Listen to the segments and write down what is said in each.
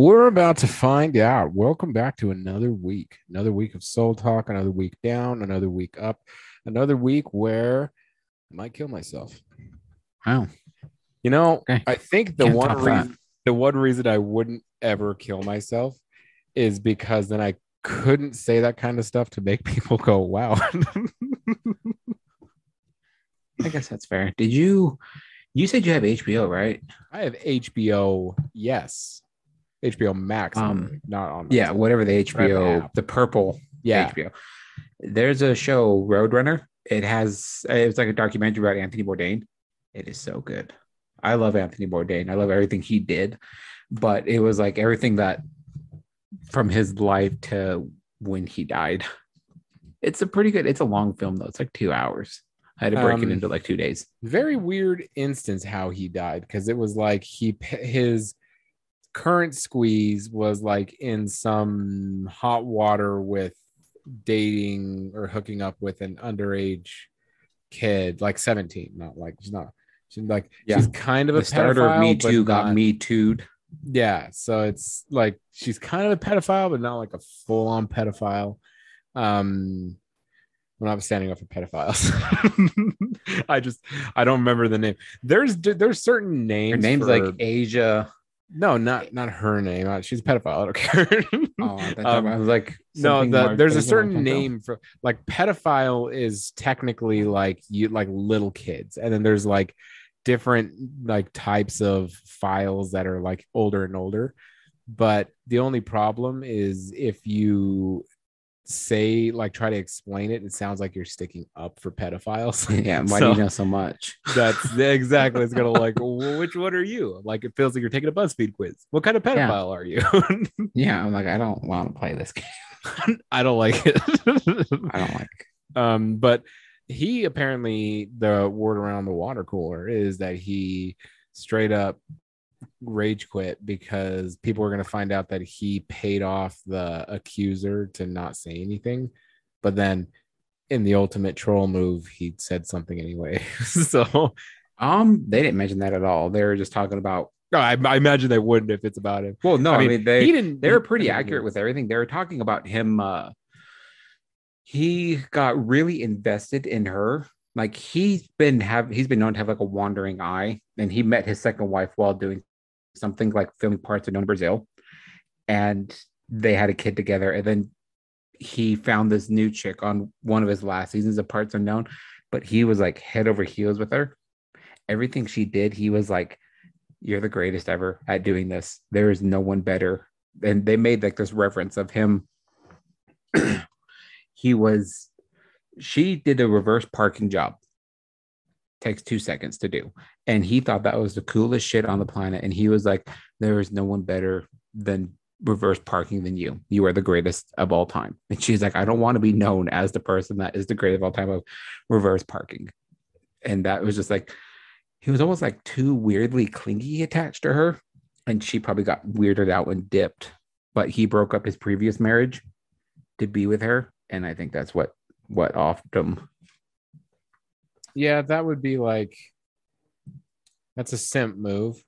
We're about to find out. Welcome back to another week, another week of soul talk, another week down, another week up, another week where I might kill myself. Wow. You know, Okay. I think the Can't one that. reason the one reason I wouldn't ever kill myself is because then I couldn't say that kind of stuff to make people go, "Wow." I guess that's fair. Did you? You said you have HBO, right? I have HBO, yes, HBO Max, Um, not on. Yeah, whatever the HBO, app. the purple yeah. HBO. There's a show, Roadrunner. It has it's like a documentary about Anthony Bourdain. It is so good. I love Anthony Bourdain. I love everything he did, but it was like everything that from his life to when he died. It's a pretty good. It's a long film though. It's like two hours. I had to break it Um, into like two days. very weird instance how he died because it was like he his current squeeze was like in some hot water with dating or hooking up with an underage kid like 17 not like she's not she's like Yeah. she's kind of a The starter of Me Too got not- Me Too'd. yeah so it's like she's kind of a pedophile but not like a full-on pedophile um I'm not standing up for pedophiles. I just I don't remember the name. There's there's certain names. Her name's for- like Asia. No, not not her name. She's a pedophile. I don't care. Oh, Um, I was like, no, the, there's a certain name for like pedophile is technically like you like little kids, and then there's like different like types of files that are like older and older. But the only problem is if you say like try to explain it, it sounds like you're sticking up for pedophiles. Yeah, why So- do you know so much? That's exactly. It's gonna like, well, which one are you? Like, it feels like you're taking a BuzzFeed quiz. What kind of Yeah. pedophile are you? Yeah, I'm like, I don't want to play this game. I don't like it. I don't like. um, but he apparently the word around the water cooler is that he straight up rage quit because people were gonna find out that he paid off the accuser to not say anything, but then in the ultimate troll move, he said something anyway. so Um, they didn't mention that at all. They were just talking about. No, I, I imagine they wouldn't if it's about him. Well, no, I mean, they he didn't. they were pretty accurate with everything. They were talking about him. Uh, he got really invested in her. Like he's been have he's been known to have like a wandering eye, and he met his second wife while doing something like filming parts of Known Brazil, and they had a kid together. And then he found this new chick on one of his last seasons of Parts Unknown, but he was like head over heels with her. Everything she did, he was like, "You're the greatest ever at doing this. There is no one better." And they made like this reference of him. he was, she did a reverse parking job. Takes two seconds to do, and he thought that was the coolest shit on the planet. And he was like, "There is no one better than reverse parking than you. You are the greatest of all time. And she's like, I don't want to be known as the person that is the greatest of all time of reverse parking. And that was just like, he was almost like too weirdly clingy attached to her. And she probably got weirded out and dipped. But he broke up his previous marriage to be with her. And I think that's what what him. Yeah, that would be like that's a simp move.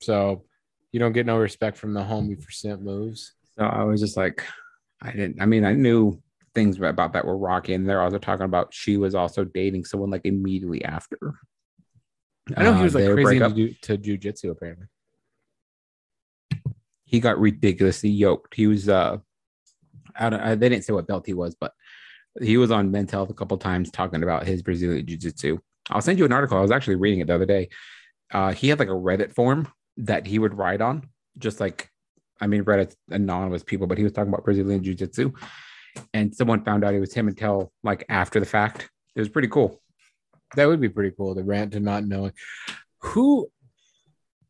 So you don't get no respect from the homie for simp moves. So I was just like, I didn't, I mean, I knew things about that were rocky. And they're also talking about she was also dating someone like immediately after. I know he uh, was like crazy into to jujitsu apparently. he got ridiculously yoked. He was uh I don't I, they didn't say what belt he was, but he was on Men's Health a couple times talking about his Brazilian Jiu-Jitsu. I'll send you an article. I was actually reading it the other day. Uh he had like a Reddit form that he would write on, just like I mean Reddit's anonymous people, but he was talking about Brazilian Jiu-Jitsu. And someone found out it was him until like after the fact. It was pretty cool. That would be pretty cool. The rant to not knowing who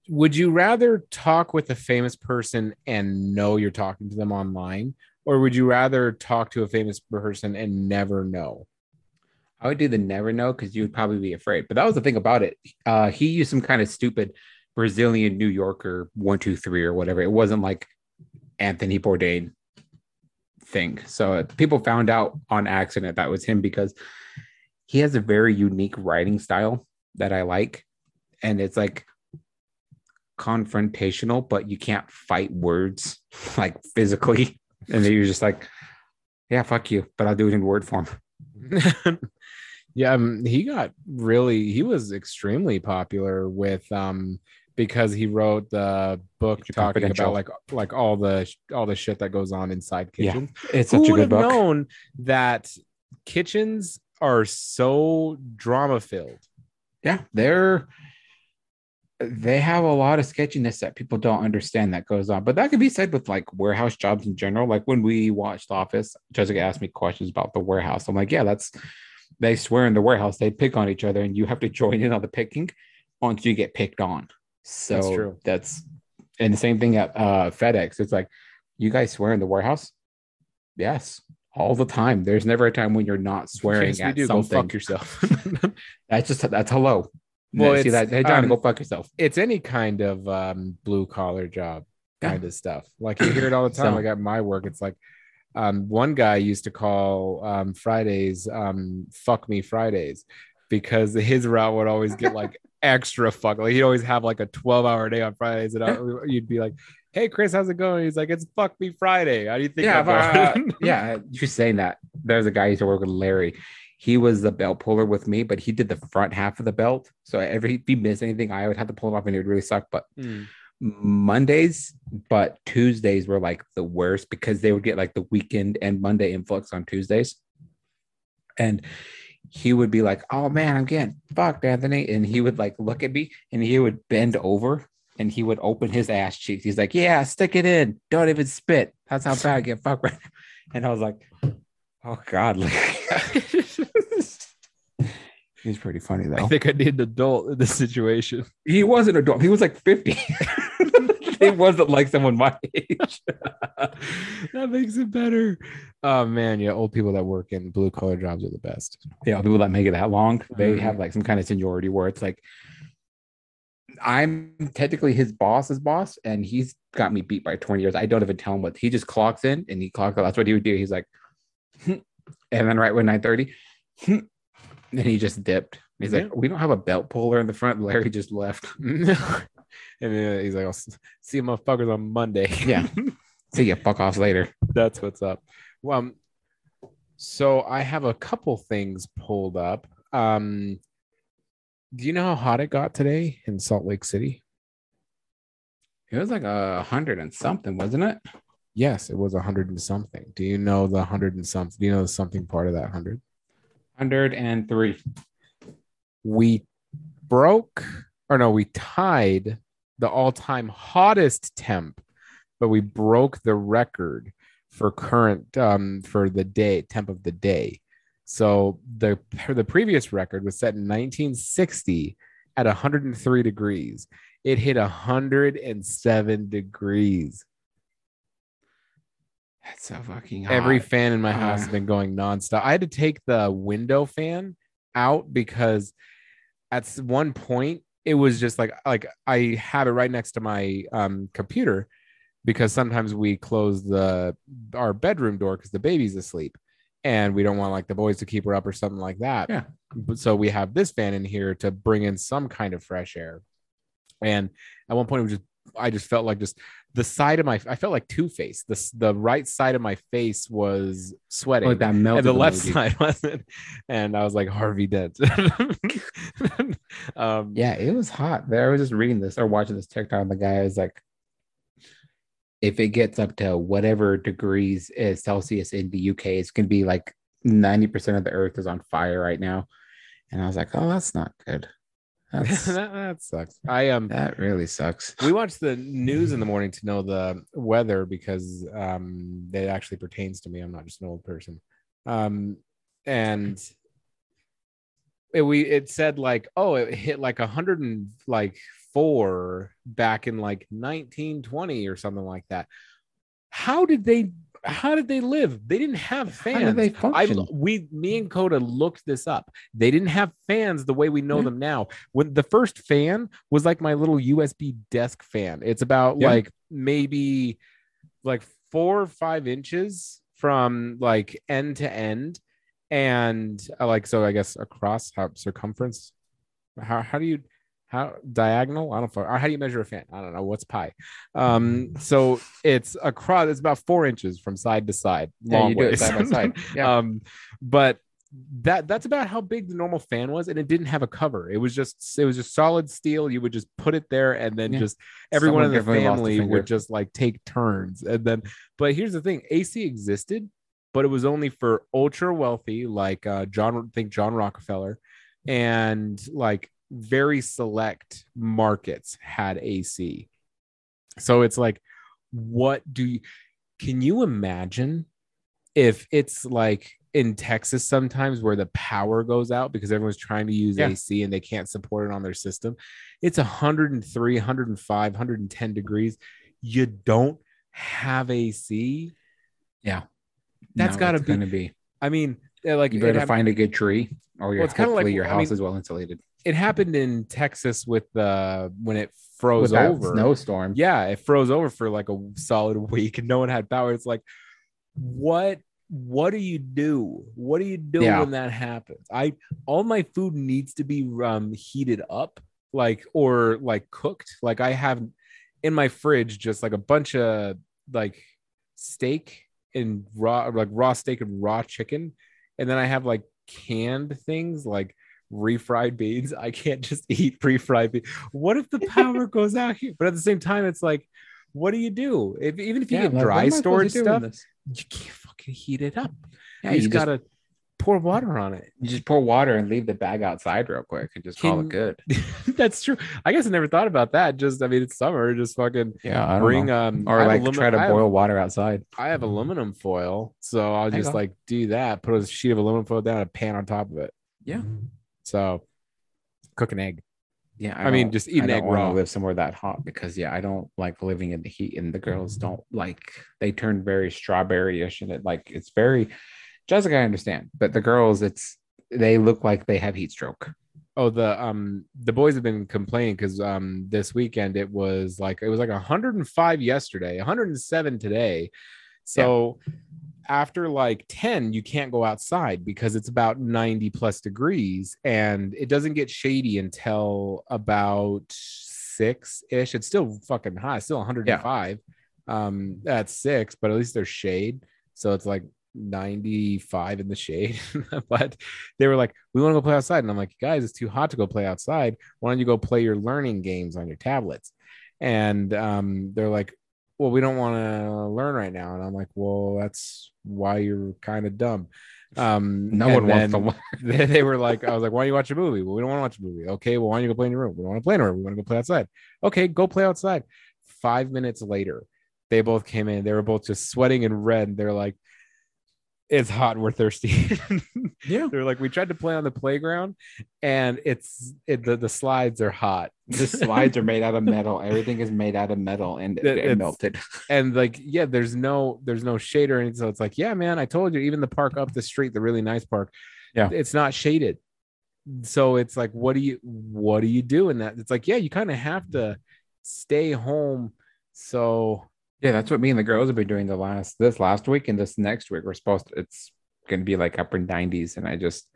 would you rather talk with a famous person and know you're talking to them online, or would you rather talk to a famous person and never know? I would do the never know because you would probably be afraid. But that was the thing about it. Uh, he used some kind of stupid Brazilian New Yorker one, two, three, or whatever. It wasn't like Anthony Bourdain thing. So uh, people found out on accident that was him because he has a very unique writing style that I like. And it's like confrontational, but you can't fight words like physically. And then you're just like, yeah, fuck you, but I'll do it in word form. yeah, um, he got really he was extremely popular with um because he wrote the book It's talking about like like all the all the shit that goes on inside Yeah, kitchens. It's Who such a would good book. known that kitchens are so drama filled? Yeah, they're they have a lot of sketchiness that people don't understand that goes on. But that could be said with like warehouse jobs in general. Like when we watched Office, Jessica asked me questions about the warehouse. I'm like, yeah, that's they swear in the warehouse, they pick on each other, and you have to join in on the picking once you get picked on. So That's true. that's and the same thing at uh, FedEx. It's like you guys swear in the warehouse. Yes, all the time. There's never a time when you're not swearing Yes, at do. Go fuck yourself. That's just that's hello. Well, see that? Hey, John, um, go fuck yourself. it's any kind of um, blue collar job Yeah. kind of stuff. Like you hear it all the time. So- like at my work, it's like um, one guy used to call um, Fridays um, "fuck me Fridays" because his route would always get like extra fuck. Like he'd always have like a twelve hour day on Fridays, and I, you'd be like, "Hey Chris, how's it going?" He's like, "It's fuck me Friday." How do you think? Yeah, uh, yeah. You're saying that. There's a guy used to work with Larry. He was the belt puller with me, but he did the front half of the belt. So every if he missed anything, I would have to pull it off, and it would really suck. But Hmm. Mondays, but Tuesdays were like the worst because they would get like the weekend and Monday influx on Tuesdays. And he would be like, Oh man, I'm getting fucked, Anthony. And he would like look at me and he would bend over and he would open his ass cheeks. He's like, Yeah, stick it in. Don't even spit. That's how bad I get fucked right now. And I was like, Oh God. He's pretty funny though. I think I need an adult in this situation. He was an adult. He was like 50. it wasn't like someone my age. that makes it better. Oh man, yeah, old people that work in blue collar jobs are the best. yeah, people that make it that long, they Mhm. have like some kind of seniority where it's like I'm technically his boss's boss, and he's got me beat by 20 years. I don't even tell him what he just clocks in and he clocks out. That's what he would do. He's like. and then right when 9:30, "Hmm," and he just dipped. He's Yeah. like, we don't have a belt puller in the front. Larry just left. and then he's like, I'll see you motherfuckers on Monday. Yeah. See ya, fuck off later. That's what's up. Well, um, so I have a couple things pulled up. Um, do you know how hot it got today in Salt Lake City? It was like a hundred and something, wasn't it? Yes, it was a hundred and something. Do you know the hundred and something? Do you know the something part of that hundred? Hundred and three. we broke or no we tied the all-time hottest temp but we broke the record for current um for the day temp of the day so the the previous record was set in 1960 at 103 degrees it hit 107 degrees That's so fucking Every fan in my house has been going nonstop. I had to take the window fan out because at one point it was just like like I have it right next to my um, computer because sometimes we close the our bedroom door because the baby's asleep and we don't want like the boys to keep her up or something like that. Yeah. So we have this fan in here to bring in some kind of fresh air. And at one point it was just I just felt like just the side of my I felt like Two Face. The the right side of my face was sweating, like that melted and the left side wasn't. And I was like Harvey Dent. um, Yeah, it was hot. There, I was just reading this or watching this TikTok. And the guy was like, if it gets up to whatever degrees is Celsius in the UK, it's gonna be like 90% of the earth is on fire right now. And I was like, oh, that's not good. That, that sucks. I um that really sucks. we watch the news in the morning to know the weather because um it actually pertains to me. I'm not just an old person. Um and it, we it said like oh it hit like a hundred and like four back in like 1920 or something like that. How did they how did they live? They didn't have fans. They I function? we me and Coda looked this up. They didn't have fans the way we know Yeah. them now. When the first fan was like my little USB desk fan. It's about Yeah. like maybe like four or five inches from like end to end, and uh, like so I guess across how circumference. How how do you how diagonal? I don't know. How do you measure a fan? I don't know. What's pi? Um, so it's across. It's about four inches from side to side. Yeah, Long you do it ways. side side. Yeah. um, but that that's about how big the normal fan was, and it didn't have a cover. It was just it was just solid steel. You would just put it there, and then Yeah. just everyone Someone in the definitely lost a family would just like take turns, and then. But here's the thing: AC existed, but it was only for ultra wealthy, like uh, John. Think John Rockefeller, and like very select markets had AC. So it's like, what do you? Can you imagine if it's like in Texas sometimes where the power goes out because everyone's trying to use Yeah. AC and they can't support it on their system. It's 103, 105, 110 degrees. You don't have AC. Yeah. that's No, gotta be- gonna be. I mean, like You better find a good tree, or your it's hopefully like- your I house mean, is well insulated. it happened in Texas with the when it froze With over. snowstorm. yeah, it froze over for like a solid week and no one had power. It's like, what what do you do? What do you do Yeah. when that happens? I all my food needs to be um heated up, like or like cooked. Like I have in my fridge just like a bunch of like steak and raw like raw steak and raw chicken. And then I have like canned things like refried beans. I can't just eat refried beans. What if the power goes out here? But at the same time, it's like, what do you do? If even if you Yeah, get like, dry am I supposed to storage stuff, you can't fucking heat it up. Yeah, you you just, gotta pour water on it. you just pour water and leave the bag outside real quick and just call it good. That's true. I guess I never thought about that. Just I mean, it's summer. Just fucking Yeah, I bring um or I like alumi- try to I have- boil water outside. I have aluminum foil, so I'll There just like do that. Put a sheet of aluminum foil down, a pan on top of it. Yeah. So cook an egg. Yeah, I mean, just eat I an egg raw. Live somewhere that hot because yeah, I don't like living in the heat, and the girls don't like. They turn very strawberry-ish, and it like it's very. Jessica, I understand, but the girls, it's they look like they have heat stroke. Oh, the um the boys have been complaining because um this weekend it was like it was like 105 yesterday, 107 today. So after like 10, you can't go outside because it's about 90 plus degrees and it doesn't get shady until about six ish. It's still fucking it's still 105 um at six, but at least there's shade. So it's like 95 in the shade. but they were like, we want to go play outside. And I'm like, guys, it's too hot to go play outside. Why don't you go play your learning games on your tablets? And um, they're like, well, we don't want to learn right now. And I'm like, well, that's why you're kind of dumb. Um, No one wants to. learn. they, were like, I was like, why don't you watch a movie? Well, we don't want to watch a movie. Okay, well, why don't you go play in your room? We don't want to play in our room. We want to go play outside. Okay, go play outside. Five minutes later, they both came in. They were both just sweating and red. They're like, it's hot. We're thirsty. Yeah, They're like, we tried to play on the playground, and it's it, the the slides are hot, the slides are made out of metal. Everything is made out of metal, and It- it, melted. and like yeah, there's no there's no shade or anything. So it's like, yeah, man, I told you. Even the park up the street, the really nice park, Yeah. it's not shaded. So it's like, what do you what do you do in that? It's like, yeah, you kind of have to stay home. So Yeah, that's what me and the girls have been doing the last this last week and this next week. We're supposed to, it's gonna be like upper 90s, and I just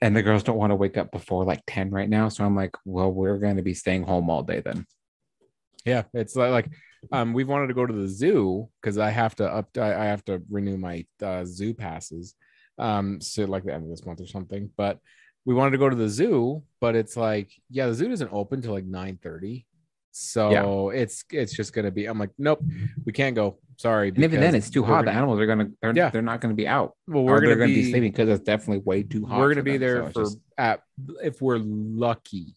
and the girls don't want to wake up before like 10 right now. So I'm like, well, we're gonna be staying home all day then. Yeah, it's like, like um we've wanted to go to the zoo because I have to up I, I have to renew my uh, zoo passes um so like the end of this month or something. But we wanted to go to the zoo, but it's like yeah, the zoo doesn't open till like 9 30. So it's it's just gonna be I'm like, nope, we can't go. Sorry. And even then, it's too hot. The gonna- animals are gonna they're, Yeah. they're not gonna be out. well, we're gonna, gonna be, be, sleeping because it's definitely way too hot. we're gonna be them. there So for just- at if we're lucky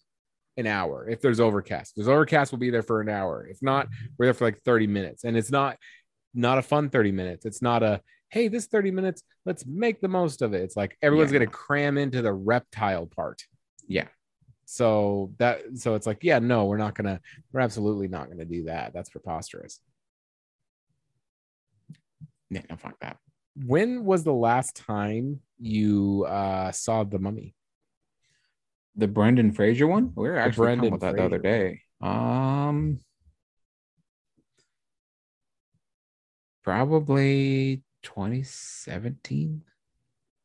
an hour if there's overcast if there's overcast we'll be there for an hour if not we're there for like 30 minutes and it's not not a fun 30 minutes it's not a hey this 30 minutes let's make the most of it it's like everyone's Yeah. gonna cram into the reptile part yeah. So that so it's like yeah no we're not gonna we're absolutely not gonna do that that's preposterous Yeah, no, fuck that. when was the last time you uh saw the mummy The Brendan Fraser one? We were actually talking about that the other day. Um probably 2017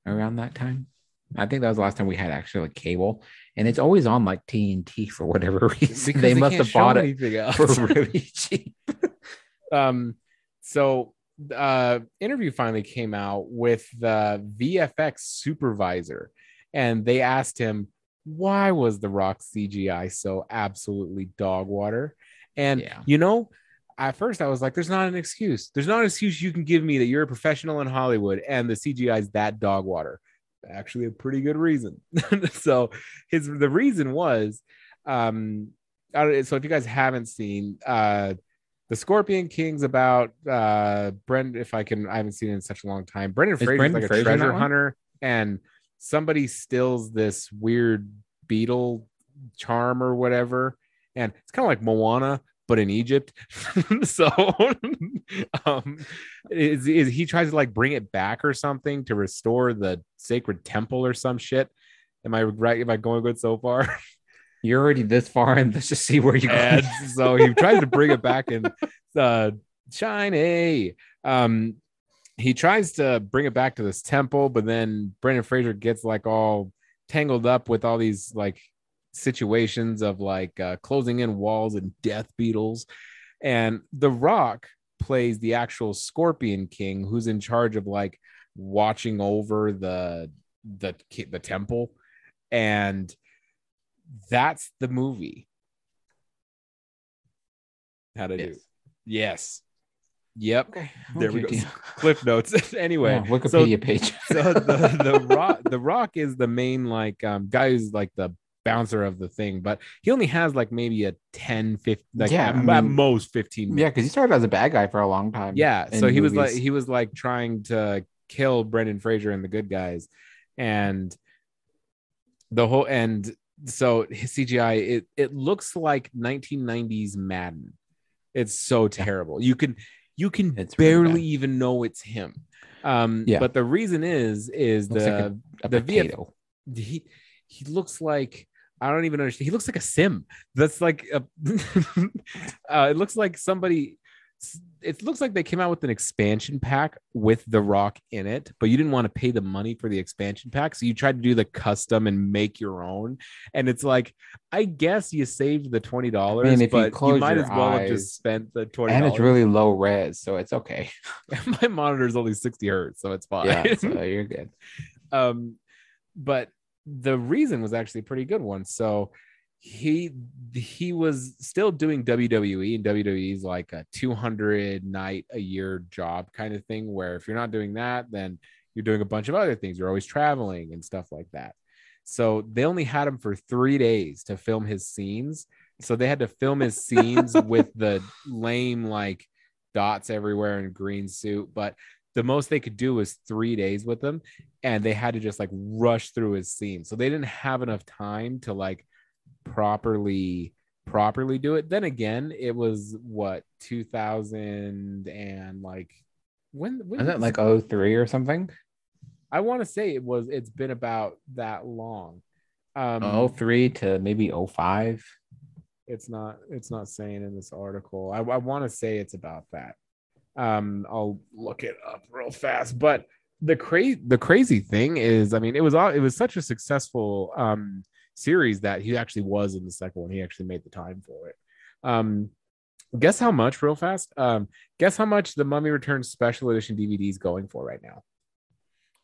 around that time. I think that was the last time we had actually like cable, and it's always on like TNT for whatever reason. Because they must have bought it for really cheap. um so uh interview finally came out with the vfx supervisor and they asked him why was the rock cgi so absolutely dog water and Yeah. you know at first i was like there's not an excuse there's not an excuse you can give me that you're a professional in hollywood and the cgi is that dog water actually a pretty good reason so his the reason was um I so if you guys haven't seen uh the Scorpion King's about uh Brendan. If I can, I haven't seen it in such a long time. Brendan Is Fraser's Brendan like a Fraser in treasure hunter, and somebody steals this weird beetle charm or whatever, and it's kind of like Moana, but in Egypt. so, um, is, is he tries to like bring it back or something to restore the sacred temple or some shit? Am I right? Am I going good so far? You're already this far, and let's just see where you go. so he tries to bring it back and uh shiny um he tries to bring it back to this temple but then brendan fraser gets like all tangled up with all these like situations of like uh, closing in walls and death beetles and the rock plays the actual scorpion king who's in charge of like watching over the the the temple and that's the movie how to do Yes. yes yep Okay, There we go. deal. cliff notes anyway Yeah, so, Wikipedia page. so the the rock the rock is the main like um guy who's like the bouncer of the thing but he only has like maybe a 10 15 like Yeah, at, I at most 15 yeah, because he started as a bad guy for a long time. yeah so he was like he was like trying to kill brendan fraser and the good guys and the whole and so his cgi it it looks like 1990s madden it's so terrible you can you can It's barely even know it's him um Yeah. but the reason is is Looks the like a the VF potato. he he looks like I don't even understand. He looks like a sim. That's like a, uh, it looks like somebody. It looks like they came out with an expansion pack with The Rock in it, but you didn't want to pay the money for the expansion pack, so you tried to do the custom and make your own. And it's like, I guess you saved the twenty dollars, if you but you, close might as well have just spent the twenty. and it's really low res, so it's okay. my monitor is only sixty hertz, so it's fine. Yeah, so you're good. um but the reason was actually a pretty good one. So he he was still doing WWE and WWE is like a 200 night a year job kind of thing where if you're not doing that then you're doing a bunch of other things. You're always traveling and stuff like that. So they only had him for 3 days to film his scenes. So they had to film his scenes with the lame like dots everywhere in green suit. But the most they could do was 3 days with him and they had to just like rush through his scene. So they didn't have enough time to like properly properly do it. Then again it was what 2000 and like when, when Is it was- like 03 or something? i want to say it was it's been about that long. Um Oh, 03 to maybe 05. it's not it's not saying in this article. I, I want to say it's about that um i'll look it up real fast but the crazy the crazy thing is i mean it was all it was such a successful um series that he actually was in the second one. He actually made the time for it. Um guess how much real fast? Um guess how much the mummy returns special edition dvd is going for right now?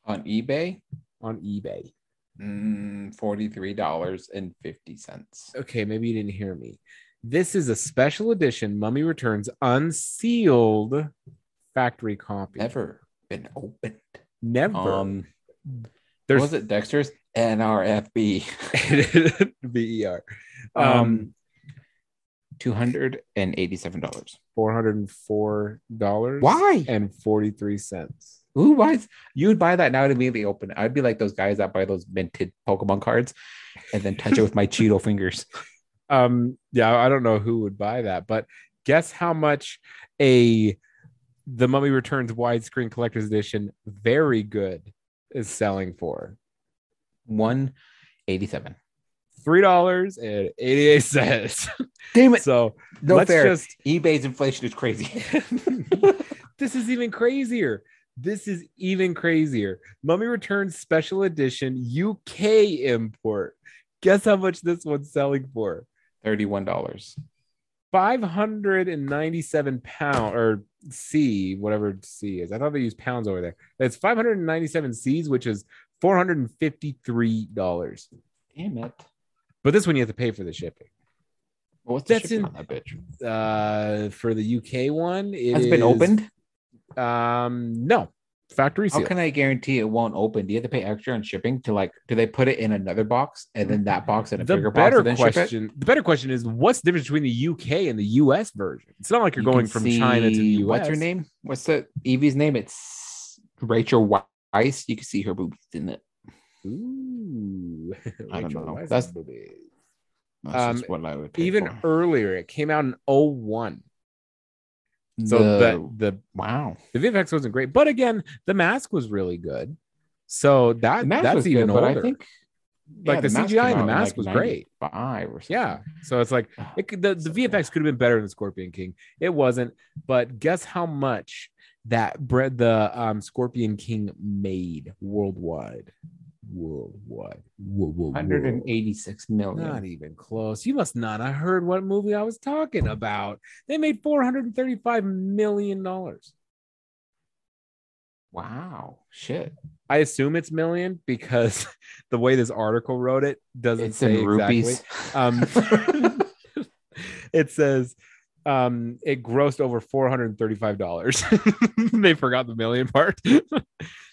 On eBay, on ebay. Mm, $43.50. okay, maybe you didn't hear me. This is a special edition Mummy Returns unsealed factory copy. Never been opened. Never. Um, There's was it Dexter's NRFB? VER. Um, Um, $287. four hundred and four dollars. Why? And forty three cents. Who buys? You would buy that now and immediately open it. I'd be like those guys that buy those minted Pokemon cards and then touch it with my Cheeto fingers. Um, yeah, I don't know who would buy that, but guess how much a the Mummy Returns widescreen collector's edition, very good, is selling for One eighty-seven. three dollars and eighty eight cents. Damn it! So No let's fair. just eBay's inflation is crazy. this is even crazier. This is even crazier. Mummy Returns Special Edition UK import. Guess how much this one's selling for? Thirty-one dollars. 597 pound or C, whatever C is. I thought they used pounds over there. That's 597 C's, which is $453. Damn it! But this one you have to pay for the shipping. What's the That's shipping in- on that bitch? Uh for the UK one, it Has it been opened? Um no. Factory How can I guarantee it won't open? Do you have to pay extra on shipping to like? Do they put it in another box and then that box in a the bigger box? better then question the better question is what's the difference between the UK and the US version? It's not like you're You going from China to the US. What's her name? What's the Evie's name? It's Rachel Weisz. You can see her boobies in it. Ooh. I don't know. That's- boobies. That's Um, just what I would even for. earlier it came out in 01 so The- that the wow, the VFX wasn't great but again the mask was really good. So that The that's even good, but older. I think like the, mask CGI in the mask like, was great. 95 or something. yeah so it's like it could, the, the VFX could have been better than Scorpion King. It wasn't but guess how much that bread the um Scorpion King made worldwide worldwide whoa, whoa, whoa. 186 million. Not even close. You must not have heard what movie I was talking about. They made four hundred and thirty-five million dollars. Wow, shit. I assume it's million because the way this article wrote it doesn't It's say exactly. Um, it says um, it grossed over four hundred and thirty-five dollars. they forgot the million part.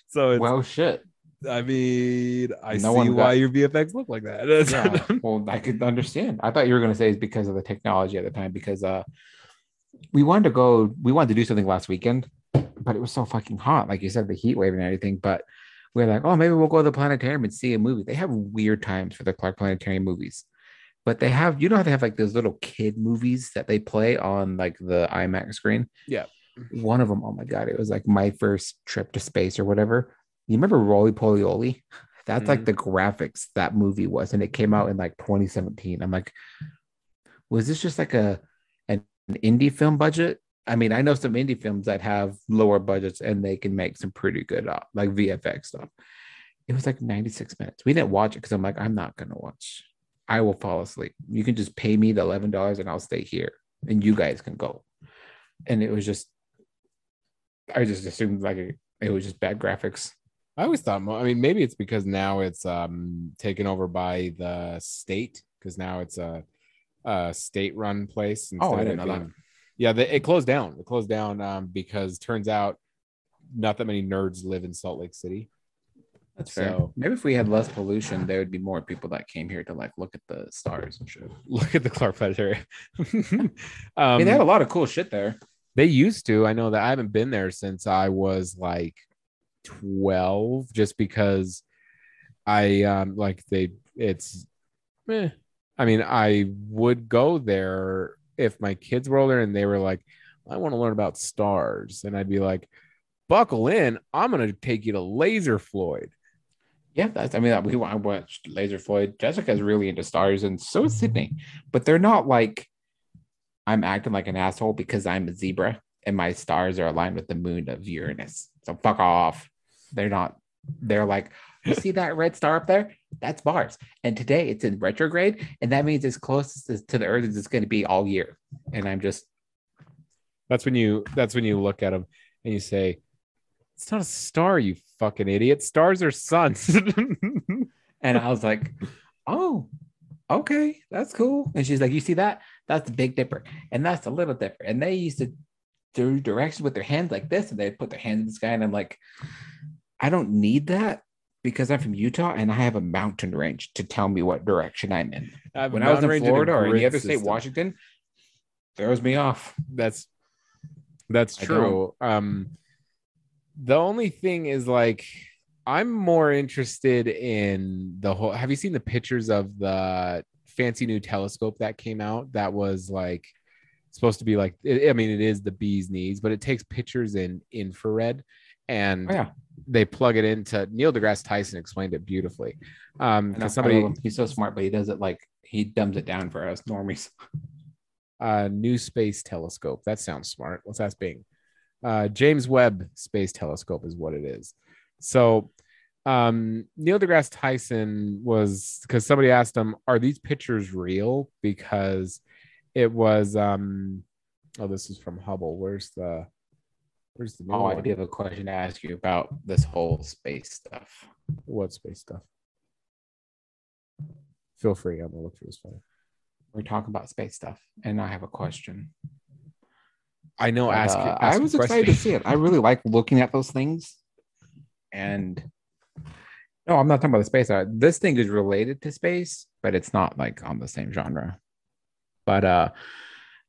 so it's, well, shit. I mean, I No see why got- your VFX look like that. Yeah. well, I could understand. I thought you were going to say it's because of the technology at the time because uh, we wanted to go. We wanted to do something last weekend, but it was so fucking hot. Like you said, the heat wave and everything. But we are like, oh, maybe we'll go to the planetarium and see a movie. They have weird times for the Clark Planetarium movies, but they have. You know how they have like those little kid movies that they play on like the IMAX screen. Yeah. One of them, oh my god, it was like my first trip to space or whatever. You remember Rolie Polie Olie? That's like the graphics that movie was, and it came out in like 2017. I'm like, was this just like a an, indie film budget? I mean, I know some indie films that have lower budgets and they can make some pretty good uh, like VFX stuff. It was like 96 minutes. We didn't watch it because I'm like, I'm not gonna watch. I will fall asleep. You can just pay me the eleven dollars and I'll stay here, and you guys can go. And it was just, I just assumed like it was just bad graphics. I always thought, I mean, maybe it's because now it's um taken over by the state because now it's a, a state-run place. Oh, I didn't know that. Yeah, it closed down. It closed down um, because turns out not that many nerds live in Salt Lake City. That's fair. So- Maybe if we had less pollution, there would be more people that came here to like look at the stars and shit. Look at the Clark Planetarium. um, I mean, they had a lot of cool shit there. They used to. I know that I haven't been there since I was like 12, just because I um like they it's eh. I mean, I would go there if my kids were older and they were like, I want to learn about stars. And I'd be like, buckle in, I'm gonna take you to Laser Floyd. Yeah, that's. I mean, we I watched Laser Floyd. Jessica's really into stars, and so is Sydney. But they're not like I'm acting like an asshole because I'm a zebra and my stars are aligned with the moon of Uranus. So fuck off. They're not. They're like, you see that red star up there? That's Mars. And today it's in retrograde, and that means as close to the Earth as it's going to be all year. And I'm just That's when you that's when you look at them and you say, It's not a star, you fucking idiot. Stars are suns. And I was like, oh, okay, that's cool. And she's like, you see that? That's the Big Dipper. And that's the Little Dipper. And they used to do directions with their hands like this, and they put their hands in the sky. And I'm like, I don't need that because I'm from Utah and I have a mountain range to tell me what direction I'm in. When I was in Florida or any other state, Washington, throws me off. that's that's true. Um the only thing is like I'm more interested in the whole have you seen the pictures of the fancy new telescope that came out that was like supposed to be like I mean it is the bee's knees but it takes pictures in infrared and Oh, yeah. They plug it into Neil deGrasse Tyson explained it beautifully. Um, know, somebody he's so smart, but he does it like he dumbs it down for us normies. uh, new space telescope that sounds smart. Let's ask Bing. Uh, James Webb Space Telescope is what it is. So um, Neil deGrasse Tyson was because somebody asked him, "Are these pictures real?" Because it was. Um, oh, this is from Hubble. Where's the? Where's the? Oh, I do have a question to ask you about this whole space stuff. What space stuff? Feel free. I'm gonna look for this photo. We're talking about space stuff, and I have a question. I know. Ask. Uh, ask I was excited to see it. I really like looking at those things. And no, I'm not talking about the space. Uh, This thing is related to space, but it's not like on the same genre. But uh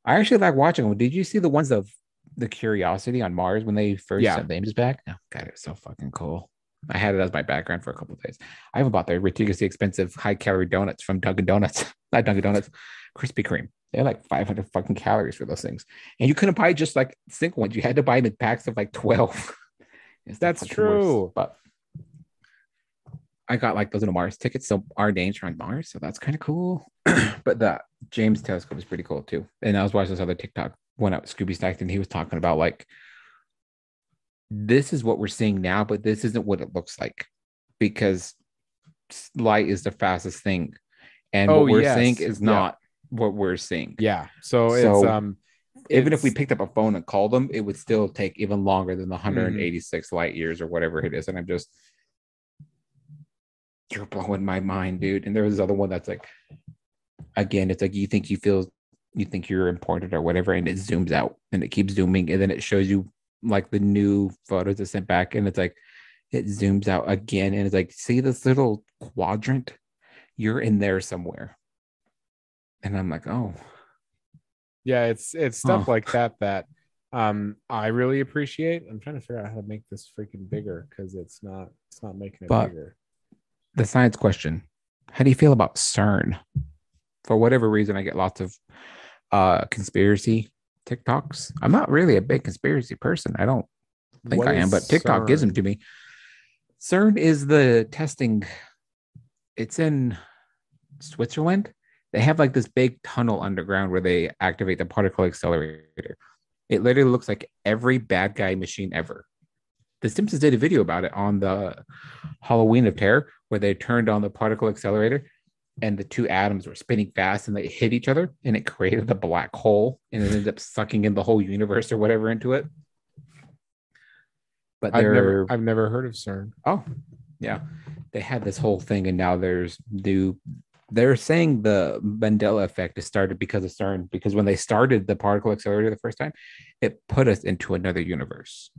I actually like watching them. Did you see the ones of the Curiosity on Mars when they first Yeah. sent the images back? Oh, God, it was so fucking cool. I had it as my background for a couple of days. I even bought the ridiculously expensive high calorie donuts from Dunkin' Donuts, not Dunkin' Donuts, Krispy Kreme. They're like 500 fucking calories for those things. And you couldn't buy just like single ones. You had to buy them in packs of like 12. It's the That's true. worst. But I got like those little Mars tickets. So our names are on Mars. So that's kind of cool. but the James telescope is pretty cool too. And I was watching this other TikTok one out with Scooby Stacked, and he was talking about like this is what we're seeing now, but this isn't what it looks like because light is the fastest thing. And Oh, what we're yes. seeing is Yeah. not what we're seeing. Yeah. So, it's um. Even if we picked up a phone and called them, it would still take even longer than the Mm-hmm. 186 light years or whatever it is. And I'm just, you're blowing my mind, dude. And there was this other one that's like, again, it's like you think you feel, you think you're important or whatever, and it zooms out and it keeps zooming, and then it shows you like the new photos it sent back, and it's like it zooms out again, and it's like, see this little quadrant? You're in there somewhere. And I'm like, oh, yeah it's it's stuff Huh. like that that um i really appreciate i'm trying to figure out how to make this freaking bigger because it's not it's not making it But- bigger the science question how do you feel about cern for whatever reason i get lots of uh conspiracy tiktoks. I'm not really a big conspiracy person. I don't think What i am but tiktok gives them to me. Cern is the testing it's in switzerland. They have like this big tunnel underground where they activate the particle accelerator. It literally looks like every bad guy machine ever. The Simpsons did a video about it on the Halloween of Terror, where they turned on the particle accelerator and the two atoms were spinning fast and they hit each other and it created a black hole and it ended up sucking in the whole universe or whatever into it. But i've never i've never heard of cern oh yeah, they had this whole thing and now there's new. They're saying the Mandela effect is started because of CERN because when they started the particle accelerator the first time, it put us into another universe.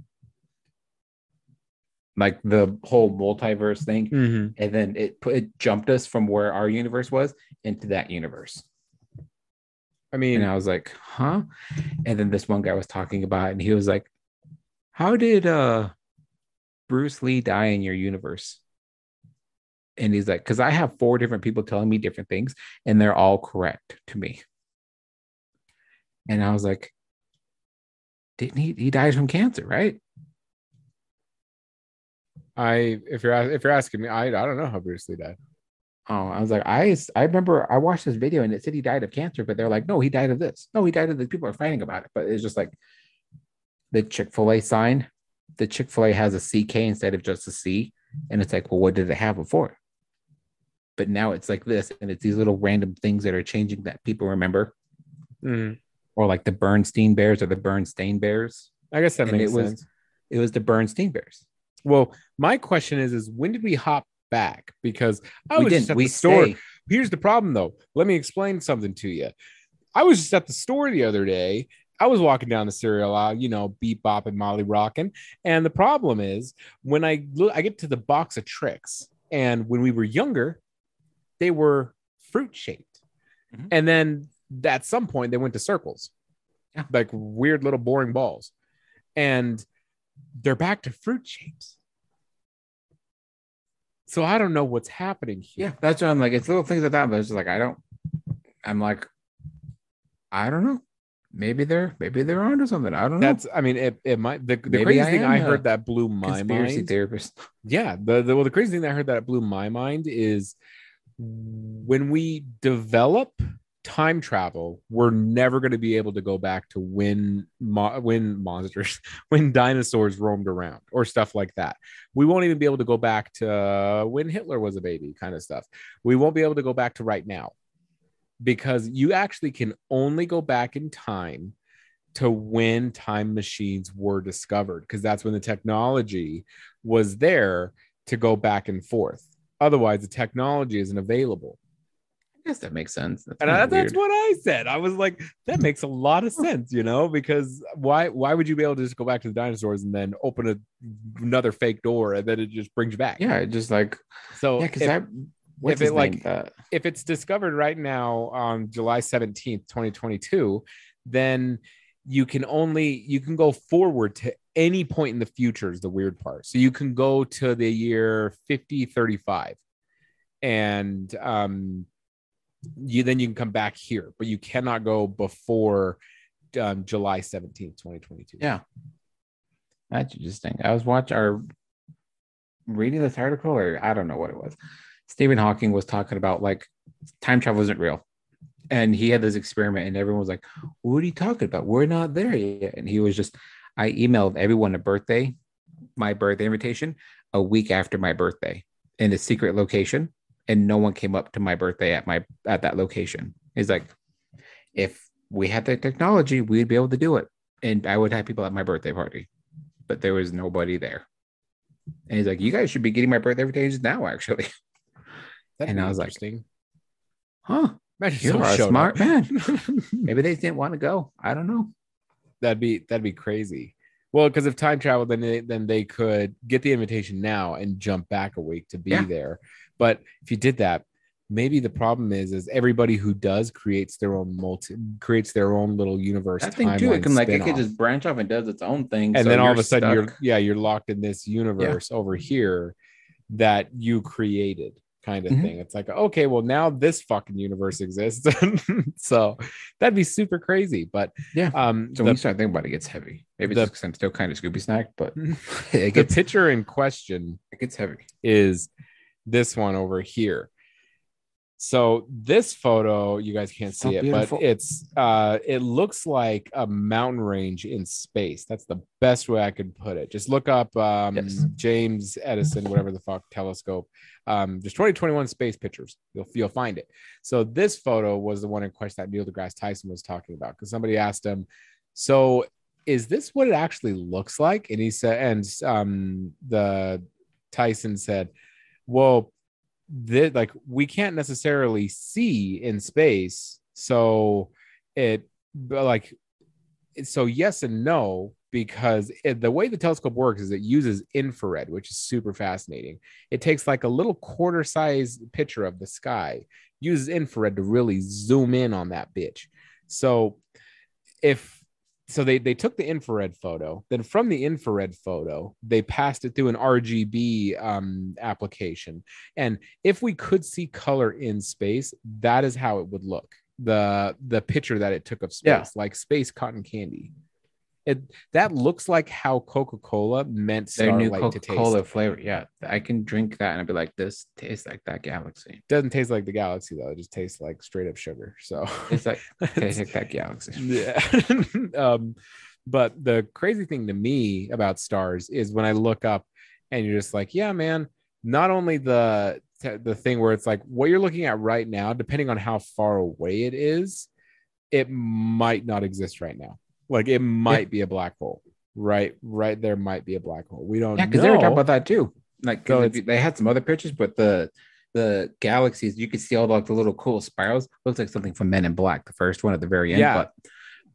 Like the whole multiverse thing, mm-hmm. and then it put it jumped us from where our universe was into that universe. i mean And I was like, huh? And then this one guy was talking about it, and he was like, How did uh Bruce Lee die in your universe? And he's like, because I have four different people telling me different things, and they're all correct to me. And I was like, didn't he he died from cancer, right? I if you're if you're asking me i i don't know how bruce lee died Oh, I was like, I I remember I watched this video and it said he died of cancer, but they're like, no, he died of this. No, he died of this. People are fighting about it, but it's just like the Chick Fil A sign. The Chick Fil A has a CK instead of just a C, and it's like, well, what did it have before? But now it's like this, and it's these little random things that are changing that people remember, Mhm. or like the Bernstein Bears or the Bernstein Bears. i guess that And makes it was- It was the Bernstein Bears. Well my question is is when did we hop back because i we was just at We the store stay. Here's the problem, though. Let me explain something to you. I was just at the store the other day. I was walking down the cereal aisle, you know, beep bop and Molly rocking. And the problem is when I look, I get to the box of Trix, and when we were younger, they were fruit shaped, Mhm. and then at some point they went to circles, Yeah. like weird little boring balls, and they're back to fruit shapes. So I don't know what's happening here. Yeah, that's what I'm like. It's little things like that, but it's just like I don't. I'm like, I don't know. Maybe they're maybe they're onto something. I don't know. That's, I mean, it, it might, the, the crazy I thing I heard that blew my conspiracy mind. theorist. Yeah. The, the, well, the crazy thing that I heard that blew my mind is when we develop time travel, we're never going to be able to go back to when mo- when monsters, when dinosaurs roamed around or stuff like that. We won't even be able to go back to uh, when Hitler was a baby, kind of stuff. We won't be able to go back to right now because you actually can only go back in time to when time machines were discovered because that's when the technology was there to go back and forth. Otherwise, the technology isn't available. I guess that makes sense. That's And I, that's what I said. I was like, that makes a lot of sense, you know, because why why would you be able to just go back to the dinosaurs and then open a, another fake door and then it just brings you back? Yeah, it just like So yeah, because what's if it, like-? That if it's discovered right now on July 17th, 2022, then you can only you can go forward to any point in the future is the weird part. So you can go to the year 5035 and um you then you can come back here, but you cannot go before um, July 17th, 2022. yeah, that's interesting. I was watching or reading this article, or I don't know what it was. Stephen Hawking was talking about like time travel isn't real. And he had this experiment, and everyone was like, What are you talking about? We're not there yet. And he was just, I emailed everyone a birthday, my birthday invitation, a week after my birthday in a secret location. And no one came up to my birthday at my at that location. He's like, if we had the technology, we'd be able to do it. And I would have people at my birthday party. But there was nobody there. And he's like, You guys should be getting my birthday invitations now, actually. That'd And I was like, interesting. Huh. Imagine You're a smart up. man. Maybe they didn't want to go. I don't know. That'd be that'd be crazy. Well, because if time travel, then they, then they could get the invitation now and jump back a week to be Yeah. there. But if you did that, maybe the problem is is everybody who does creates their own multi creates their own little universe. That thing too. It can like it spin-off. can just branch off and does its own thing. and so then all of a sudden you're yeah you're locked in this universe over here that you created kind of Mhm. thing it's like okay well now this fucking universe exists so that'd be super crazy but Yeah. um So the, when you start thinking about it, it gets heavy. Maybe the- it's because I'm still kind of Scooby snack, but it the gets picture in question it gets heavy. is this one over here. So this photo, you guys can't So see it, beautiful. but it's uh it looks like a mountain range in space. That's the best way I could put it. Just look up um Yes. James Edison, whatever the fuck telescope. Um just 2021 space pictures. You'll you'll find it. So this photo was the one in question that Neil deGrasse Tyson was talking about because somebody asked him, so is this what it actually looks like? And he said, and um the Tyson said, well, that like we can't necessarily see in space so it like so yes and no because it, the way the telescope works is it uses infrared which is super fascinating. It takes like a little quarter size picture of the sky uses infrared to really zoom in on that bitch. So if so they they took the infrared photo. Then from the infrared photo they passed it through an rgb um, application. And if we could see color in space that is how it would look. The the picture that it took of space Yeah. like space cotton candy it that looks like how coca-cola meant Their new starlight to taste Coca-Cola flavor. Yeah, I can drink that and I'd be like, this tastes like that galaxy. doesn't taste like the galaxy though it just tastes like straight up sugar so It's like tastes like that galaxy. yeah um but the crazy thing to me about stars is when i look up and you're just like yeah man not only the the thing where it's like what you're looking at right now depending on how far away it is it might not exist right now like it might be a black hole right right there might be a black hole we don't Yeah, because they were talking about that too. Like So they had some other pictures, but the the galaxies, you could see all the, like the little cool spirals. Looks like something from Men in Black, the first one at the very end. Yeah. But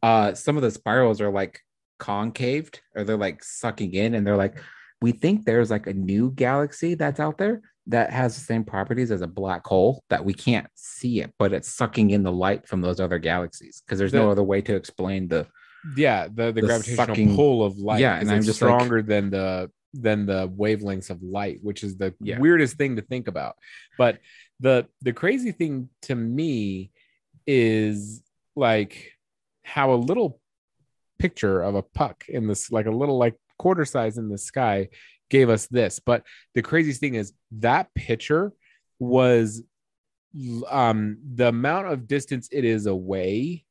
uh, some of the spirals are like concaved, or they're like sucking in, and they're like, we think there's like a new galaxy that's out there that has the same properties as a black hole that we can't see it, but it's sucking in the light from those other galaxies because there's no other way to explain the yeah the, the, the gravitational sucking- pull of light Yeah, and I'm just like- stronger than the than the wavelengths of light which is the Yeah. weirdest thing to think about but the the crazy thing to me is like how a little picture of a puck in this like a little like quarter size in the sky gave us this but the craziest thing is that picture was um, the amount of distance it is away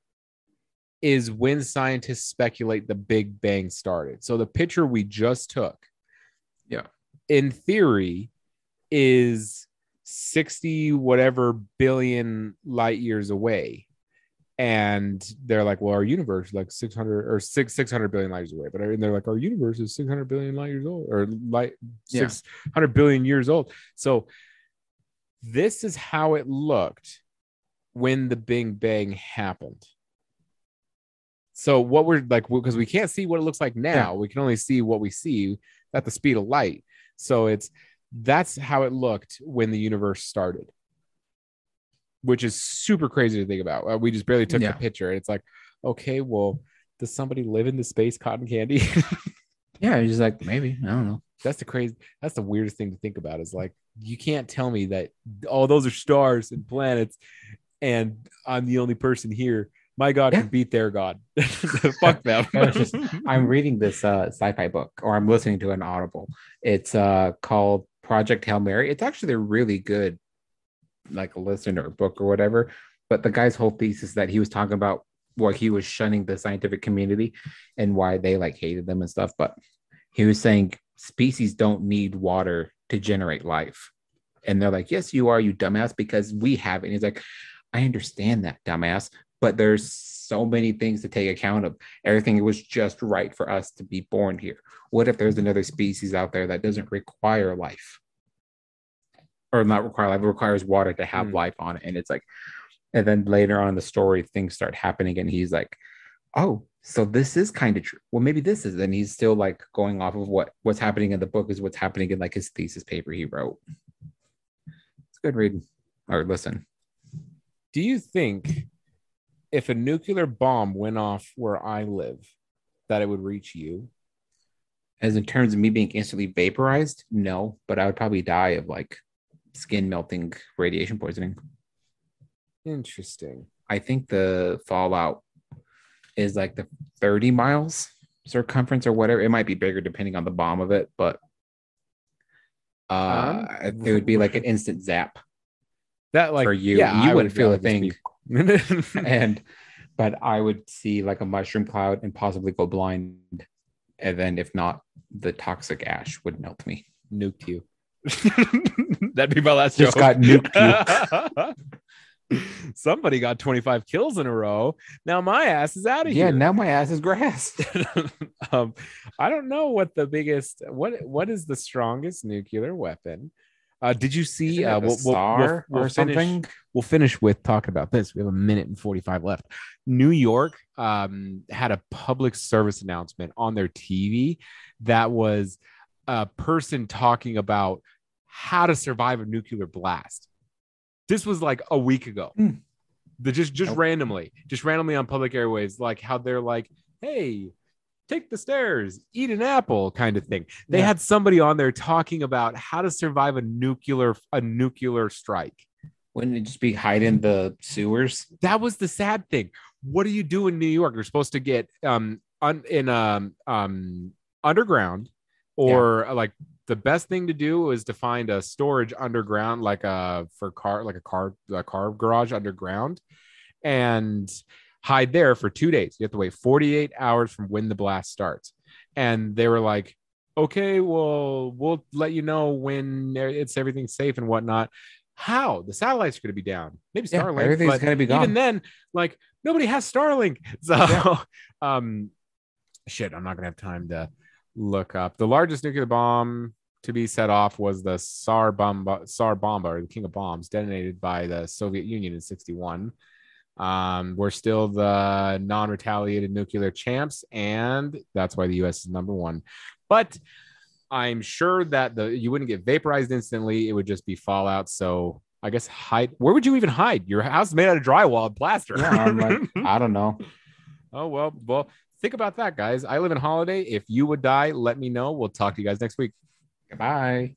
is when scientists speculate the Big Bang started. So the picture we just took, Yeah. in theory, is 60 whatever billion light years away. And they're like, well, our universe is like 600 or six 600 billion light years away. But they're like, our universe is 600 billion light years old or light Yeah. 600 billion years old. So this is how it looked when the Big Bang happened. So what we're like because we can't see what it looks like now. We can only see what we see at the speed of light. So it's that's how it looked when the universe started. Which is super crazy to think about. Uh, we just barely took Yeah. the picture and it's like, okay, well, does somebody live in the space cotton candy? Yeah, he's like maybe I don't know. that's the crazy that's the weirdest thing to think about is like you can't tell me that all those are stars and planets and i'm the only person here my god Yeah. can beat their god fuck them just- I'm reading this uh, sci-fi book, or I'm listening to an Audible. It's uh, called Project Hail Mary. It's actually a really good, like a listen or book or whatever. But the guy's whole thesis that he was talking about why he was shunning the scientific community and why they like hated them and stuff. But he was saying species don't need water to generate life. And they're like, yes, you are, you dumbass, because we have it. And he's like, I understand that, dumbass, but there's so many things to take account of everything was just right for us to be born here. What if there's another species out there that doesn't require life? Or not require life, it requires water to have Hmm. life on it. And it's like, and then later on in the story, things start happening, and he's like, Oh, so this is kind of true. Well, maybe this is. And he's still like going off of what what's happening in the book is what's happening in like his thesis paper he wrote. It's good reading or listen. do you think if a nuclear bomb went off where i live that it would reach you As in terms of me being instantly vaporized, no, but I would probably die of like skin melting radiation poisoning. interesting I think the fallout is like the 30 miles circumference or whatever. It might be bigger depending on the bomb of it, but uh, Um, it would be like an instant zap. that like For you, yeah you I wouldn't would feel a thing. be- and but I would see like a mushroom cloud and possibly go blind. And then if not, the toxic ash would melt me. nuked you. That'd be my last Just joke. got nuked Somebody got 25 kills in a row. Now my ass is out of Yeah, here. Yeah, now my ass is grass. um, I don't know what the biggest what what is the strongest nuclear weapon. Uh, did you see? Uh, we'll, star we'll, we'll or finish, something? We'll finish with talking about this. We have a minute and 45 left. New York um, had a public service announcement on their TV that was a person talking about how to survive a nuclear blast. This was like a week ago. Hmm. The just just Nope. randomly, just randomly on public airwaves, like how they're like, "Hey, take the stairs, eat an apple," kind of thing. They Yeah. had somebody on there talking about how to survive a nuclear a nuclear strike. Wouldn't it just be hide in the sewers? That was the sad thing. What do you do in New York? You're supposed to get um un, in um um underground, or uh, like the best thing to do is to find a storage underground, like a for car, like a car a car garage underground, and hide there for two days. You have to wait 48 hours from when the blast starts. And they were like, okay, well, we'll let you know when it's everything's safe and whatnot. How the satellites are going to be down? Maybe Yeah, Starlink. everything's gonna be gone. Even then, like nobody has Starlink. So, Yeah. um, shit, I'm not gonna have time to look up the largest nuclear bomb to be set off was the Tsar bomba, Tsar bomba, or the King of Bombs, detonated by the Soviet Union in '61. Um, we're still the non-retaliated nuclear champs, and that's why the U.S. is number one. But I'm sure that the you wouldn't get vaporized instantly; it would just be fallout. So I guess hide. Where would you even hide? Your house is made out of drywall and plaster. Yeah, I'm like, I don't know. oh well, well. Think about that, guys. I live in Holiday. If you would die, let me know. We'll talk to you guys next week. Goodbye.